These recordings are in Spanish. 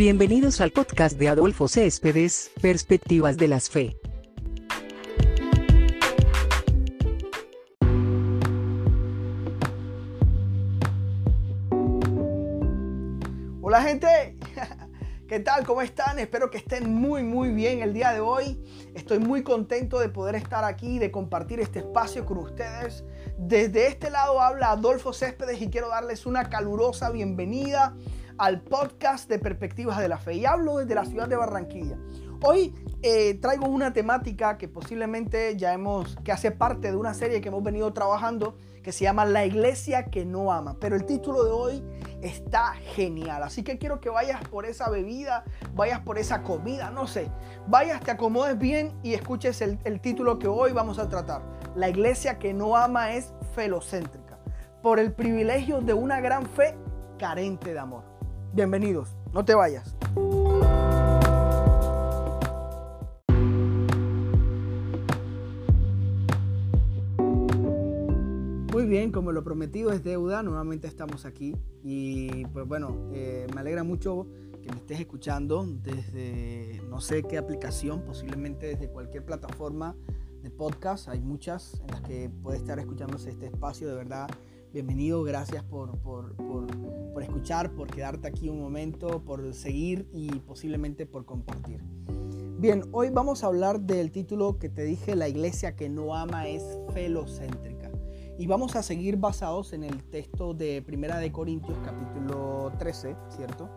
Bienvenidos al podcast de Adolfo Céspedes, Perspectivas de las Fe. Hola gente, ¿qué tal? ¿Cómo están? Espero que estén muy muy bien el día de hoy. Estoy muy contento de poder estar aquí, de compartir este espacio con ustedes. Desde este lado habla Adolfo Céspedes y quiero darles una calurosa bienvenida al podcast de Perspectivas de la Fe. Y hablo desde la ciudad de Barranquilla. Hoy eh, traigo una temática que posiblemente ya hemos, que hace parte de una serie que hemos venido trabajando que se llama La iglesia que no ama. Pero el título de hoy está genial. Así que quiero que vayas por esa bebida, vayas por esa comida, no sé. Vayas, te acomodes bien y escuches el, el título que hoy vamos a tratar. La iglesia que no ama es felocéntrica. Por el privilegio de una gran fe carente de amor. Bienvenidos, no te vayas. Muy bien, como lo prometido es deuda, nuevamente estamos aquí y pues bueno, eh, me alegra mucho que me estés escuchando desde no sé qué aplicación, posiblemente desde cualquier plataforma de podcast, hay muchas en las que puede estar escuchándose este espacio, de verdad, bienvenido, gracias por, por, por, por escuchar, por quedarte aquí un momento, por seguir y posiblemente por compartir. Bien, hoy vamos a hablar del título que te dije, La iglesia que no ama es felocéntrica. Y vamos a seguir basados en el texto de Primera de Corintios capítulo 13, ¿cierto?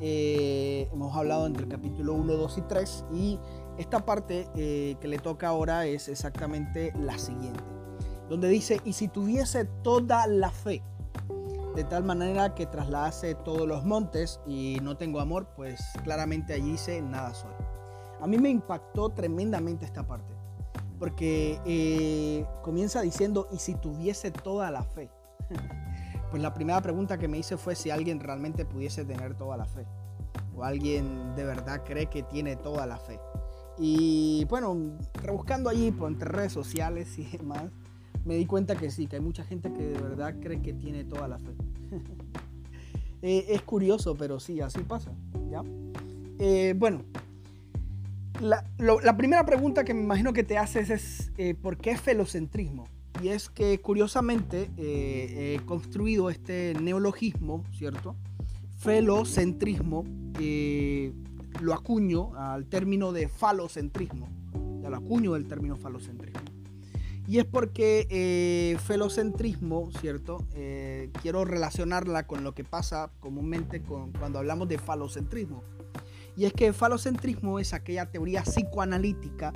Eh, hemos hablado entre el capítulo 1, 2 y 3 y esta parte eh, que le toca ahora es exactamente la siguiente, donde dice, y si tuviese toda la fe, de tal manera que trasladase todos los montes y no tengo amor, pues claramente allí dice, nada soy. A mí me impactó tremendamente esta parte porque eh, comienza diciendo, ¿y si tuviese toda la fe? pues la primera pregunta que me hice fue si alguien realmente pudiese tener toda la fe, o alguien de verdad cree que tiene toda la fe. Y bueno, rebuscando allí por entre redes sociales y demás, me di cuenta que sí, que hay mucha gente que de verdad cree que tiene toda la fe. eh, es curioso, pero sí, así pasa. ¿ya? Eh, bueno, la, primera pregunta que me imagino que te haces es eh, ¿por qué felocentrismo? Y es que curiosamente he construido este neologismo, ¿cierto? Felocentrismo, lo acuño al término de falocentrismo, ya lo acuño del término falocentrismo. Y es porque eh, felocentrismo, ¿cierto? quiero relacionarla con lo que pasa comúnmente con, cuando hablamos de falocentrismo y es que el falocentrismo es aquella teoría psicoanalítica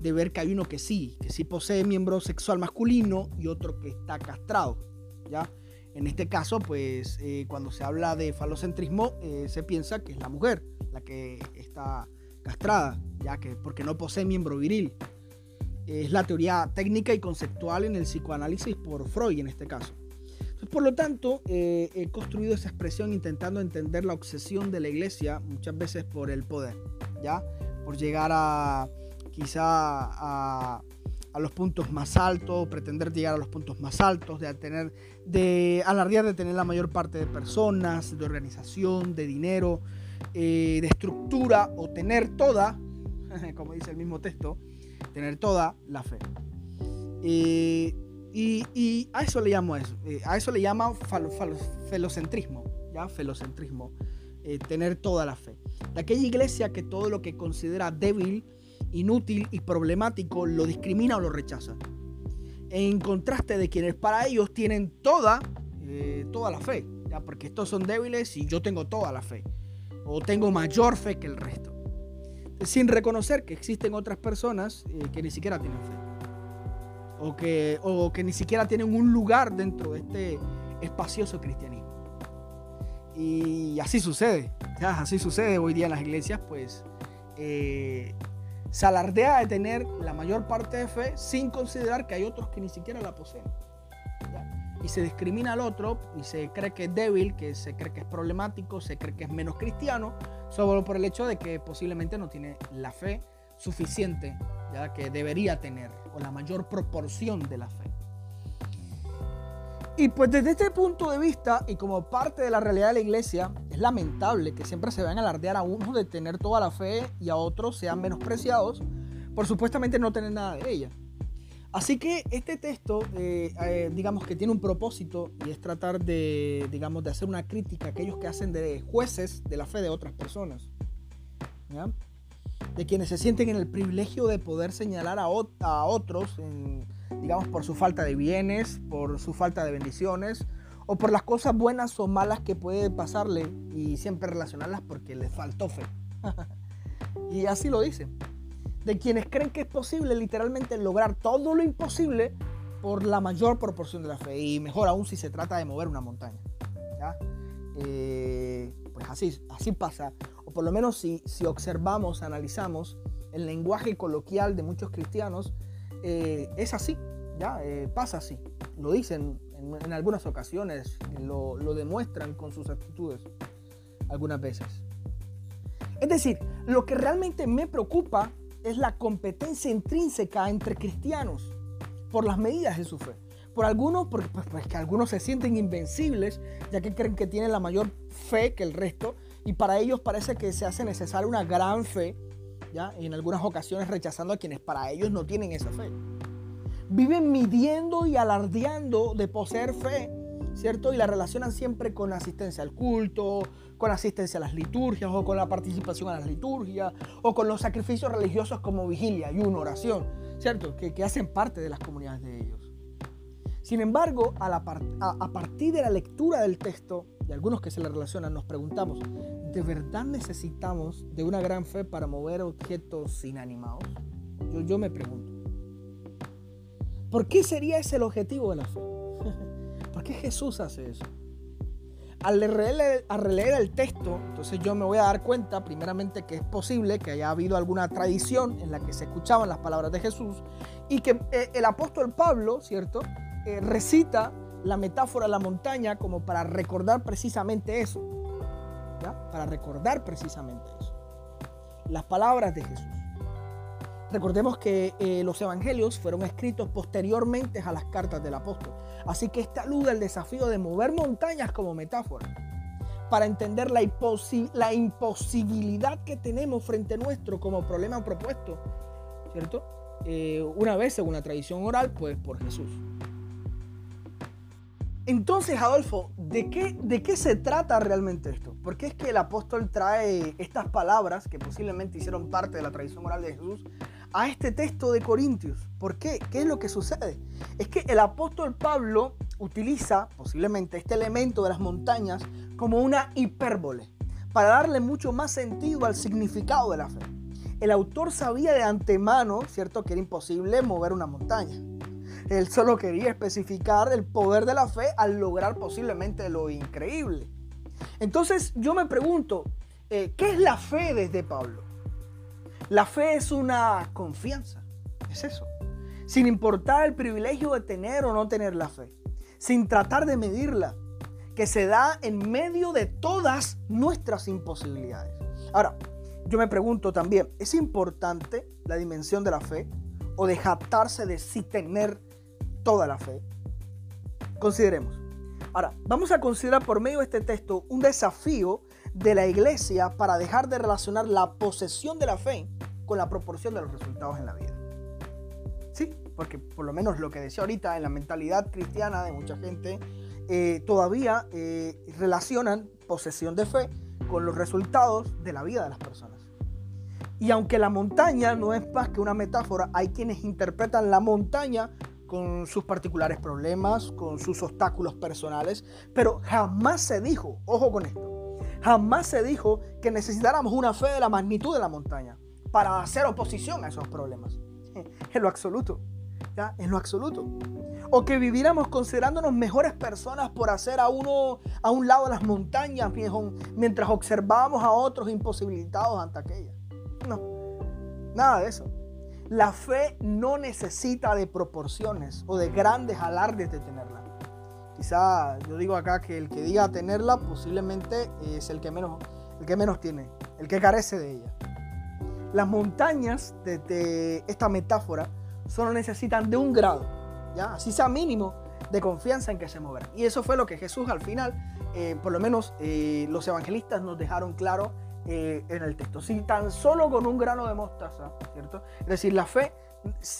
de ver que hay uno que sí, que sí posee miembro sexual masculino y otro que está castrado, ¿ya? En este caso, pues eh, cuando se habla de falocentrismo, eh, se piensa que es la mujer la que está castrada, ya que porque no posee miembro viril. Es la teoría técnica y conceptual en el psicoanálisis por Freud en este caso. Por lo tanto, eh, he construido esa expresión intentando entender la obsesión de la iglesia muchas veces por el poder, ¿ya? Por llegar a quizá a, los puntos más altos, pretender llegar a los puntos más altos, de tener, de alardear de tener la mayor parte de personas, de organización, de dinero, eh, de estructura o tener toda, como dice el mismo texto, tener toda la fe. Eh, y, a eso le llamo eso, eh, a eso le llama felocentrismo, ¿ya? Felocentrismo, eh, tener toda la fe. De aquella iglesia que todo lo que considera débil, inútil y problemático lo discrimina o lo rechaza. En contraste de quienes para ellos tienen toda, toda la fe, ¿ya? Porque estos son débiles y yo tengo toda la fe. O tengo mayor fe que el resto. Sin reconocer que existen otras personas que ni siquiera tienen fe o que, o que ni siquiera tienen un lugar dentro de este espacioso cristianismo. Y así sucede, así sucede hoy día en las iglesias, pues eh, se alardea de tener la mayor parte de fe sin considerar que hay otros que ni siquiera la poseen. Y se discrimina al otro y se cree que es débil, que se cree que es problemático, se cree que es menos cristiano, solo por el hecho de que posiblemente no tiene la fe suficiente ¿ya? que debería tener, o la mayor proporción de la fe. Y pues desde este punto de vista y como parte de la realidad de la iglesia, es lamentable que siempre se vean alardear a unos de tener toda la fe y a otros sean menospreciados por supuestamente no tener nada de ella. Así que este texto, eh, eh, digamos que tiene un propósito y es tratar de, digamos, de hacer una crítica a aquellos que hacen de jueces de la fe de otras personas. De quienes se sienten en el privilegio de poder señalar a, a otros, digamos, por su falta de bienes, por su falta de bendiciones, o por las cosas buenas o malas que puede pasarle y siempre relacionarlas porque les faltó fe. y así lo dicen de quienes creen que es posible literalmente lograr todo lo imposible por la mayor proporción de la fe. Y mejor aún si se trata de mover una montaña. Eh, pues así, así pasa. O por lo menos si, si observamos, analizamos el lenguaje coloquial de muchos cristianos, eh, es así. ¿ya? Eh, pasa así. Lo dicen en, algunas ocasiones, lo, lo demuestran con sus actitudes algunas veces. Es decir, lo que realmente me preocupa es la competencia intrínseca entre cristianos por las medidas de su fe. Por algunos, porque pues, pues, que algunos se sienten invencibles, ya que creen que tienen la mayor fe que el resto, y para ellos parece que se hace necesaria una gran fe, ¿ya? en algunas ocasiones rechazando a quienes para ellos no tienen esa fe. Viven midiendo y alardeando de poseer fe ¿cierto? Y la relacionan siempre con la asistencia al culto, con la asistencia a las liturgias o con la participación a las liturgias o con los sacrificios religiosos como vigilia y una oración, ¿cierto? Que, hacen parte de las comunidades de ellos. Sin embargo, a, a, partir de la lectura del texto y algunos que se le relacionan, nos preguntamos, ¿de verdad necesitamos de una gran fe para mover objetos inanimados? Yo, yo me pregunto. ¿Por qué sería ese el objetivo de la fe? ¿Por qué Jesús hace eso? Al releer, el texto, entonces yo me voy a dar cuenta primeramente que es posible que haya habido alguna tradición en la que se escuchaban las palabras de Jesús y que eh, el apóstol Pablo, ¿cierto? Eh, recita la metáfora de la montaña como para recordar precisamente eso. ¿ya? Para recordar precisamente eso. Las palabras de Jesús. Recordemos que eh, los evangelios fueron escritos posteriormente a las cartas del apóstol. Así que esta alude al desafío de mover montañas como metáfora para entender la, imposibilidad que tenemos frente a nuestro como problema propuesto, ¿cierto? Eh, una vez, según la tradición oral, pues por Jesús. Entonces, Adolfo, ¿de qué, ¿de qué se trata realmente esto? Porque es que el apóstol trae estas palabras que posiblemente hicieron parte de la tradición oral de Jesús a este texto de Corintios. ¿Por qué? ¿Qué es lo que sucede? Es que el apóstol Pablo utiliza posiblemente este elemento de las montañas como una hipérbole para darle mucho más sentido al significado de la fe. El autor sabía de antemano, ¿cierto?, que era imposible mover una montaña. Él solo quería especificar el poder de la fe al lograr posiblemente lo increíble. Entonces yo me pregunto, eh, ¿qué es la fe desde Pablo? La fe es una confianza, es eso. Sin importar el privilegio de tener o no tener la fe, sin tratar de medirla, que se da en medio de todas nuestras imposibilidades. Ahora, yo me pregunto también, ¿es importante la dimensión de la fe o de jactarse de sí tener toda la fe? Consideremos. Ahora, vamos a considerar por medio de este texto un desafío de la iglesia para dejar de relacionar la posesión de la fe con la proporción de los resultados en la vida. Sí, porque por lo menos lo que decía ahorita en la mentalidad cristiana de mucha gente, eh, todavía eh, relacionan posesión de fe con los resultados de la vida de las personas. Y aunque la montaña no es más que una metáfora, hay quienes interpretan la montaña con sus particulares problemas, con sus obstáculos personales, pero jamás se dijo, ojo con esto, jamás se dijo que necesitáramos una fe de la magnitud de la montaña para hacer oposición a esos problemas. En lo absoluto. ¿ya? En lo absoluto. O que viviéramos considerándonos mejores personas por hacer a uno a un lado de las montañas mientras observábamos a otros imposibilitados ante aquellas. No, nada de eso. La fe no necesita de proporciones o de grandes alardes de tenerla. Quizá yo digo acá que el que diga tenerla posiblemente es el que menos, el que menos tiene, el que carece de ella. Las montañas de, esta metáfora solo necesitan de un grado, ¿ya? así sea mínimo, de confianza en que se moverán. Y eso fue lo que Jesús al final, eh, por lo menos eh, los evangelistas nos dejaron claro eh, en el texto. Si tan solo con un grano de mostaza, ¿cierto? Es decir, la fe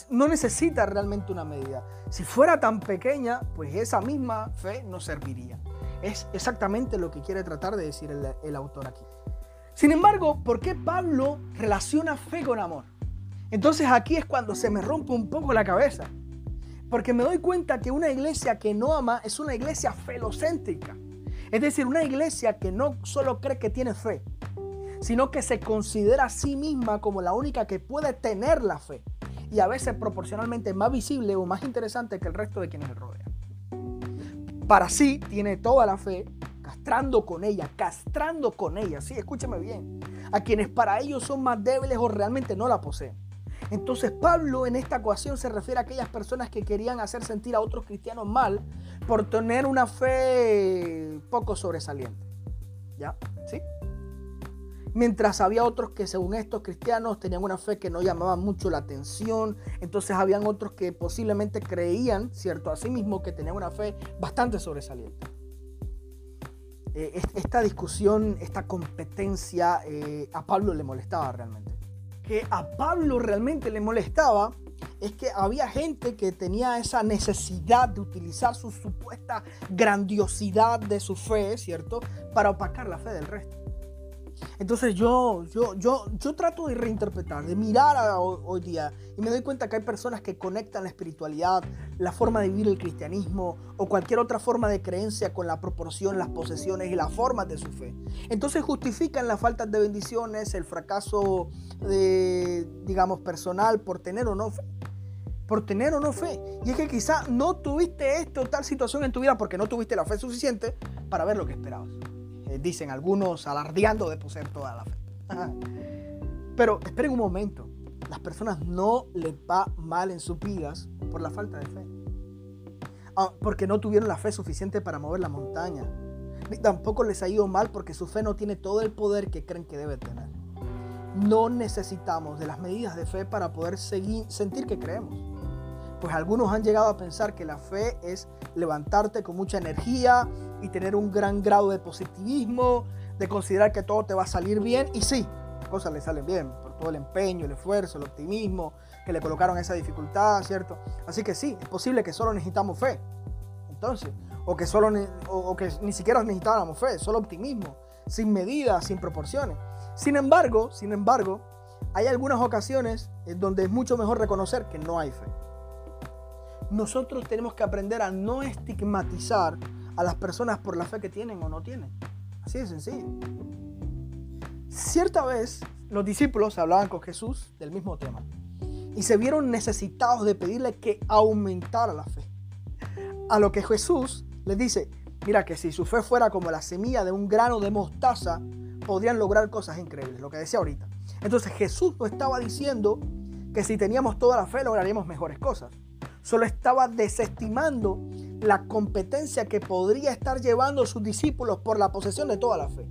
no necesita realmente una medida. Si fuera tan pequeña, pues esa misma fe no serviría. Es exactamente lo que quiere tratar de decir el, autor aquí. Sin embargo, ¿por qué Pablo relaciona fe con amor? Entonces aquí es cuando se me rompe un poco la cabeza. Porque me doy cuenta que una iglesia que no ama es una iglesia felocéntrica. Es decir, una iglesia que no solo cree que tiene fe, sino que se considera a sí misma como la única que puede tener la fe y a veces proporcionalmente más visible o más interesante que el resto de quienes le rodean. Para sí tiene toda la fe, castrando con ella, castrando con ella, sí, escúcheme bien, a quienes para ellos son más débiles o realmente no la poseen. Entonces Pablo en esta ecuación se refiere a aquellas personas que querían hacer sentir a otros cristianos mal por tener una fe poco sobresaliente. ¿Ya? ¿Sí? Mientras había otros que según estos cristianos tenían una fe que no llamaba mucho la atención, entonces habían otros que posiblemente creían, cierto, a sí mismo que tenían una fe bastante sobresaliente. Eh, esta discusión, esta competencia eh, a Pablo le molestaba realmente. Que a Pablo realmente le molestaba es que había gente que tenía esa necesidad de utilizar su supuesta grandiosidad de su fe, ¿cierto? Para opacar la fe del resto. Entonces yo, yo, yo, yo trato de reinterpretar, de mirar a hoy, día y me doy cuenta que hay personas que conectan la espiritualidad, la forma de vivir el cristianismo o cualquier otra forma de creencia con la proporción, las posesiones y las formas de su fe. Entonces justifican la falta de bendiciones, el fracaso de, digamos, personal por tener o no fe por tener o no fe. Y es que quizá no tuviste esto, tal situación en tu vida porque no tuviste la fe suficiente para ver lo que esperabas. Eh, dicen algunos alardeando de poseer toda la fe. Pero esperen un momento, las personas no les va mal en sus vidas por la falta de fe. Ah, porque no tuvieron la fe suficiente para mover la montaña. Ni tampoco les ha ido mal porque su fe no tiene todo el poder que creen que debe tener. No necesitamos de las medidas de fe para poder seguir, sentir que creemos. Pues algunos han llegado a pensar que la fe es levantarte con mucha energía y tener un gran grado de positivismo, de considerar que todo te va a salir bien. Y sí, las cosas le salen bien por todo el empeño, el esfuerzo, el optimismo que le colocaron esa dificultad, ¿cierto? Así que sí, es posible que solo necesitamos fe. Entonces, o que, solo, o que ni siquiera necesitábamos fe, solo optimismo, sin medidas, sin proporciones. Sin embargo, sin embargo, hay algunas ocasiones en donde es mucho mejor reconocer que no hay fe nosotros tenemos que aprender a no estigmatizar a las personas por la fe que tienen o no tienen. Así de sencillo. Cierta vez los discípulos hablaban con Jesús del mismo tema y se vieron necesitados de pedirle que aumentara la fe. A lo que Jesús les dice, mira que si su fe fuera como la semilla de un grano de mostaza, podrían lograr cosas increíbles, lo que decía ahorita. Entonces Jesús no estaba diciendo que si teníamos toda la fe lograríamos mejores cosas solo estaba desestimando la competencia que podría estar llevando sus discípulos por la posesión de toda la fe,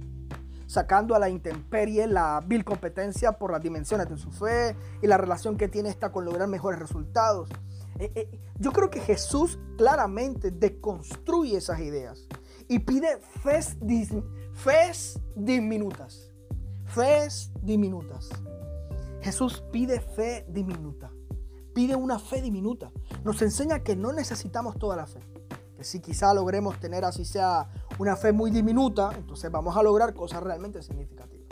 sacando a la intemperie la vil competencia por las dimensiones de su fe y la relación que tiene esta con lograr mejores resultados. Eh, eh, yo creo que Jesús claramente deconstruye esas ideas y pide fes, fes diminutas. Fes diminutas. Jesús pide fe diminuta pide una fe diminuta. Nos enseña que no necesitamos toda la fe. Que si quizá logremos tener así sea una fe muy diminuta, entonces vamos a lograr cosas realmente significativas.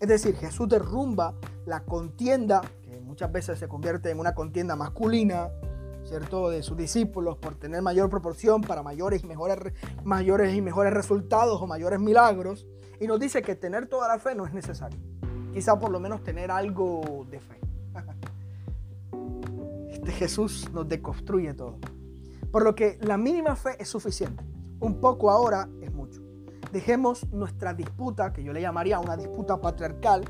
Es decir, Jesús derrumba la contienda, que muchas veces se convierte en una contienda masculina, ¿cierto? De sus discípulos por tener mayor proporción para mayores y mejores, mayores y mejores resultados o mayores milagros. Y nos dice que tener toda la fe no es necesario. Quizá por lo menos tener algo de fe. De Jesús nos deconstruye todo. Por lo que la mínima fe es suficiente. Un poco ahora es mucho. Dejemos nuestra disputa, que yo le llamaría una disputa patriarcal,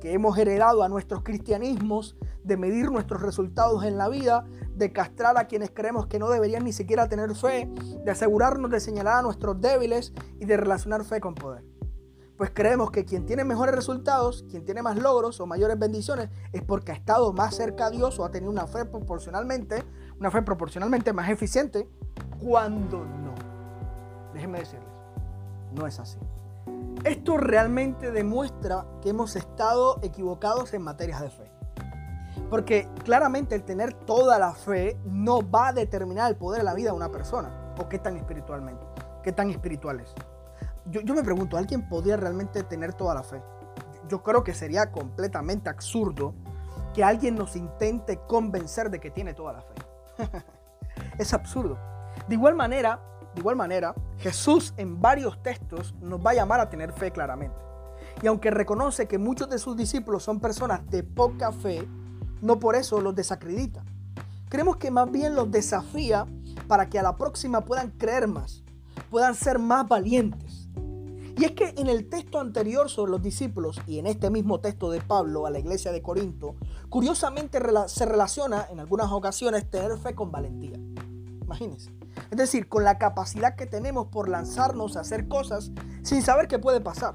que hemos heredado a nuestros cristianismos, de medir nuestros resultados en la vida, de castrar a quienes creemos que no deberían ni siquiera tener fe, de asegurarnos de señalar a nuestros débiles y de relacionar fe con poder pues creemos que quien tiene mejores resultados, quien tiene más logros o mayores bendiciones, es porque ha estado más cerca a Dios o ha tenido una fe proporcionalmente, una fe proporcionalmente más eficiente cuando no. Déjenme decirles, no es así. Esto realmente demuestra que hemos estado equivocados en materias de fe. Porque claramente el tener toda la fe no va a determinar el poder de la vida de una persona. O qué tan espiritualmente, qué tan espiritual es. Yo, me pregunto, ¿alguien podría realmente tener toda la fe? Yo creo que sería completamente absurdo que alguien nos intente convencer de que tiene toda la fe. es absurdo. De igual manera, de igual manera, Jesús en varios textos nos va a llamar a tener fe claramente. Y aunque reconoce que muchos de sus discípulos son personas de poca fe, no por eso los desacredita. Creemos que más bien los desafía para que a la próxima puedan creer más, puedan ser más valientes. Y es que en el texto anterior sobre los discípulos y en este mismo texto de Pablo a la iglesia de Corinto, curiosamente se relaciona en algunas ocasiones tener fe con valentía. Imagínense. Es decir, con la capacidad que tenemos por lanzarnos a hacer cosas sin saber qué puede pasar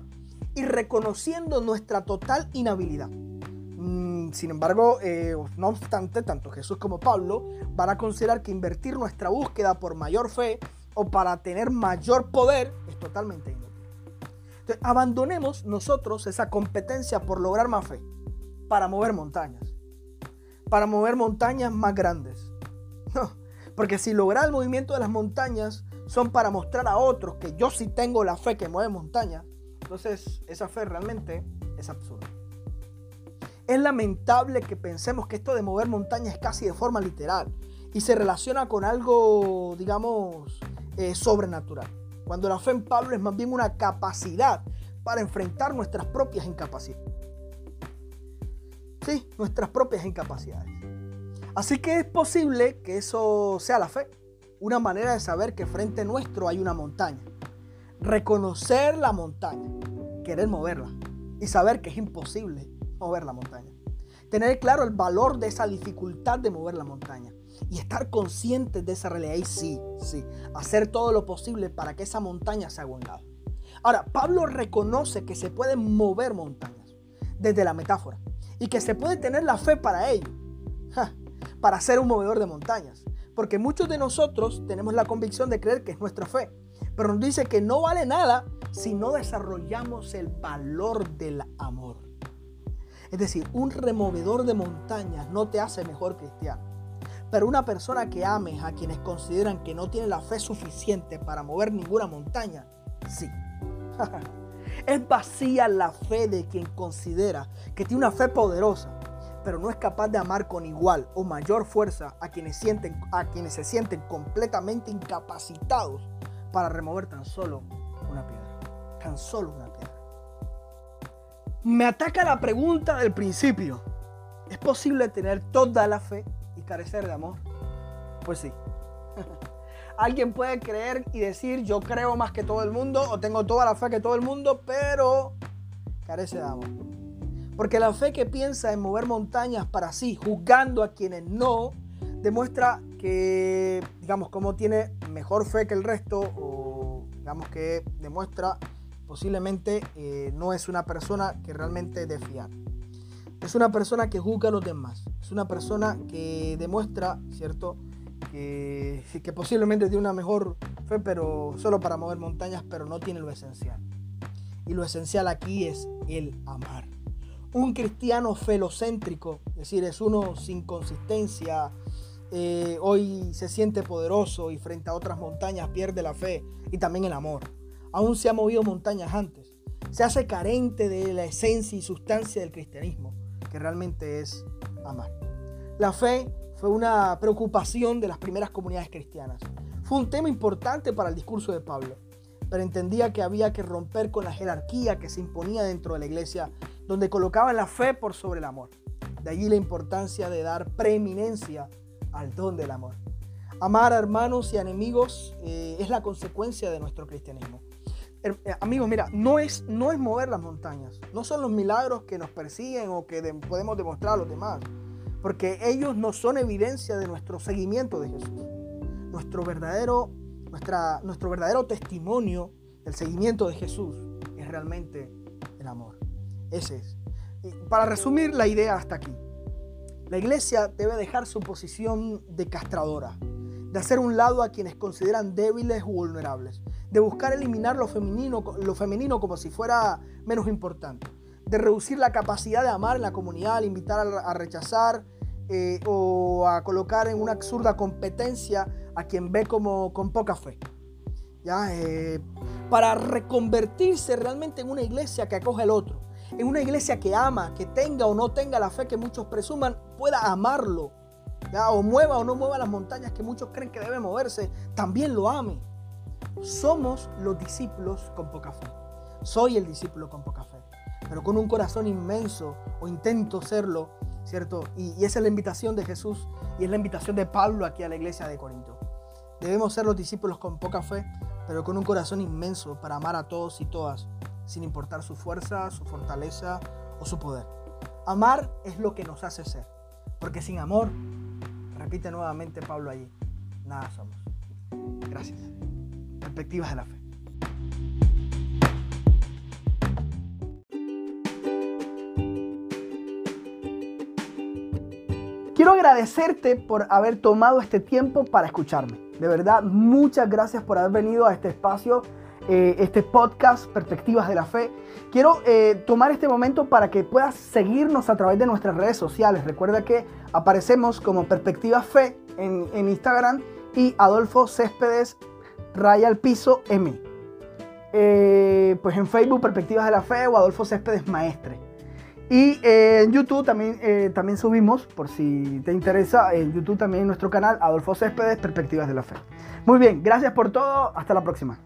y reconociendo nuestra total inhabilidad. Mm, sin embargo, eh, no obstante, tanto Jesús como Pablo van a considerar que invertir nuestra búsqueda por mayor fe o para tener mayor poder es totalmente. Entonces, abandonemos nosotros esa competencia por lograr más fe para mover montañas, para mover montañas más grandes. No, porque si lograr el movimiento de las montañas son para mostrar a otros que yo sí tengo la fe que mueve montañas, entonces esa fe realmente es absurda. Es lamentable que pensemos que esto de mover montañas es casi de forma literal y se relaciona con algo, digamos, eh, sobrenatural. Cuando la fe en Pablo es más bien una capacidad para enfrentar nuestras propias incapacidades. Sí, nuestras propias incapacidades. Así que es posible que eso sea la fe, una manera de saber que frente nuestro hay una montaña. Reconocer la montaña, querer moverla y saber que es imposible mover la montaña. Tener claro el valor de esa dificultad de mover la montaña y estar conscientes de esa realidad y sí, sí, hacer todo lo posible para que esa montaña se. Ahora, Pablo reconoce que se pueden mover montañas desde la metáfora y que se puede tener la fe para ello para ser un movedor de montañas. Porque muchos de nosotros tenemos la convicción de creer que es nuestra fe. Pero nos dice que no vale nada si no desarrollamos el valor del amor. Es decir, un removedor de montañas no te hace mejor cristiano. Pero una persona que ames a quienes consideran que no tiene la fe suficiente para mover ninguna montaña, sí. es vacía la fe de quien considera que tiene una fe poderosa pero no es capaz de amar con igual o mayor fuerza a quienes, sienten, a quienes se sienten completamente incapacitados para remover tan solo una piedra. Tan solo una piedra. Me ataca la pregunta del principio. ¿Es posible tener toda la fe y carecer de amor? Pues sí. Alguien puede creer y decir yo creo más que todo el mundo o tengo toda la fe que todo el mundo, pero carece de amor. Porque la fe que piensa en mover montañas para sí, juzgando a quienes no, demuestra que, digamos, como tiene mejor fe que el resto, o digamos que demuestra posiblemente eh, no es una persona que realmente de fiar. Es una persona que juzga a los demás. Es una persona que demuestra, ¿cierto? Que, que posiblemente tiene una mejor fe, pero solo para mover montañas, pero no tiene lo esencial. Y lo esencial aquí es el amar un cristiano felocéntrico, es decir, es uno sin consistencia, eh, hoy se siente poderoso y frente a otras montañas pierde la fe y también el amor. Aún se ha movido montañas antes. Se hace carente de la esencia y sustancia del cristianismo, que realmente es amar. La fe fue una preocupación de las primeras comunidades cristianas. Fue un tema importante para el discurso de Pablo, pero entendía que había que romper con la jerarquía que se imponía dentro de la iglesia donde colocaban la fe por sobre el amor. De allí la importancia de dar preeminencia al don del amor. Amar a hermanos y enemigos eh, es la consecuencia de nuestro cristianismo. Eh, amigos, mira, no es, no es mover las montañas, no son los milagros que nos persiguen o que podemos demostrar a los demás, porque ellos no son evidencia de nuestro seguimiento de Jesús. Nuestro verdadero, nuestra, nuestro verdadero testimonio del seguimiento de Jesús es realmente el amor. Ese es. para resumir la idea hasta aquí. La iglesia debe dejar su posición de castradora, de hacer un lado a quienes consideran débiles o vulnerables, de buscar eliminar lo femenino, lo femenino como si fuera menos importante, de reducir la capacidad de amar en la comunidad, al invitar a, rechazar eh, o a colocar en una absurda competencia a quien ve como con poca fe. ¿Ya? Eh, para reconvertirse realmente en una iglesia que acoge al otro, en una iglesia que ama, que tenga o no tenga la fe que muchos presuman, pueda amarlo o mueva o no mueva las montañas que muchos creen que debe moverse, también lo ame. Somos los discípulos con poca fe. Soy el discípulo con poca fe, pero con un corazón inmenso, o intento serlo, ¿cierto? Y, y esa es la invitación de Jesús y es la invitación de Pablo aquí a la iglesia de Corinto. Debemos ser los discípulos con poca fe, pero con un corazón inmenso para amar a todos y todas, sin importar su fuerza, su fortaleza o su poder. Amar es lo que nos hace ser, porque sin amor Repite nuevamente Pablo allí. Nada somos. Gracias. Perspectivas de la fe. Quiero agradecerte por haber tomado este tiempo para escucharme. De verdad, muchas gracias por haber venido a este espacio eh, este podcast Perspectivas de la Fe. Quiero eh, tomar este momento para que puedas seguirnos a través de nuestras redes sociales. Recuerda que aparecemos como Perspectivas Fe en, Instagram y Adolfo Céspedes Raya al Piso M. Eh, pues en Facebook Perspectivas de la Fe o Adolfo Céspedes Maestre. Y en YouTube también, también subimos, por si te interesa, en YouTube también en nuestro canal Adolfo Céspedes Perspectivas de la Fe. Muy bien, gracias por todo, hasta la próxima.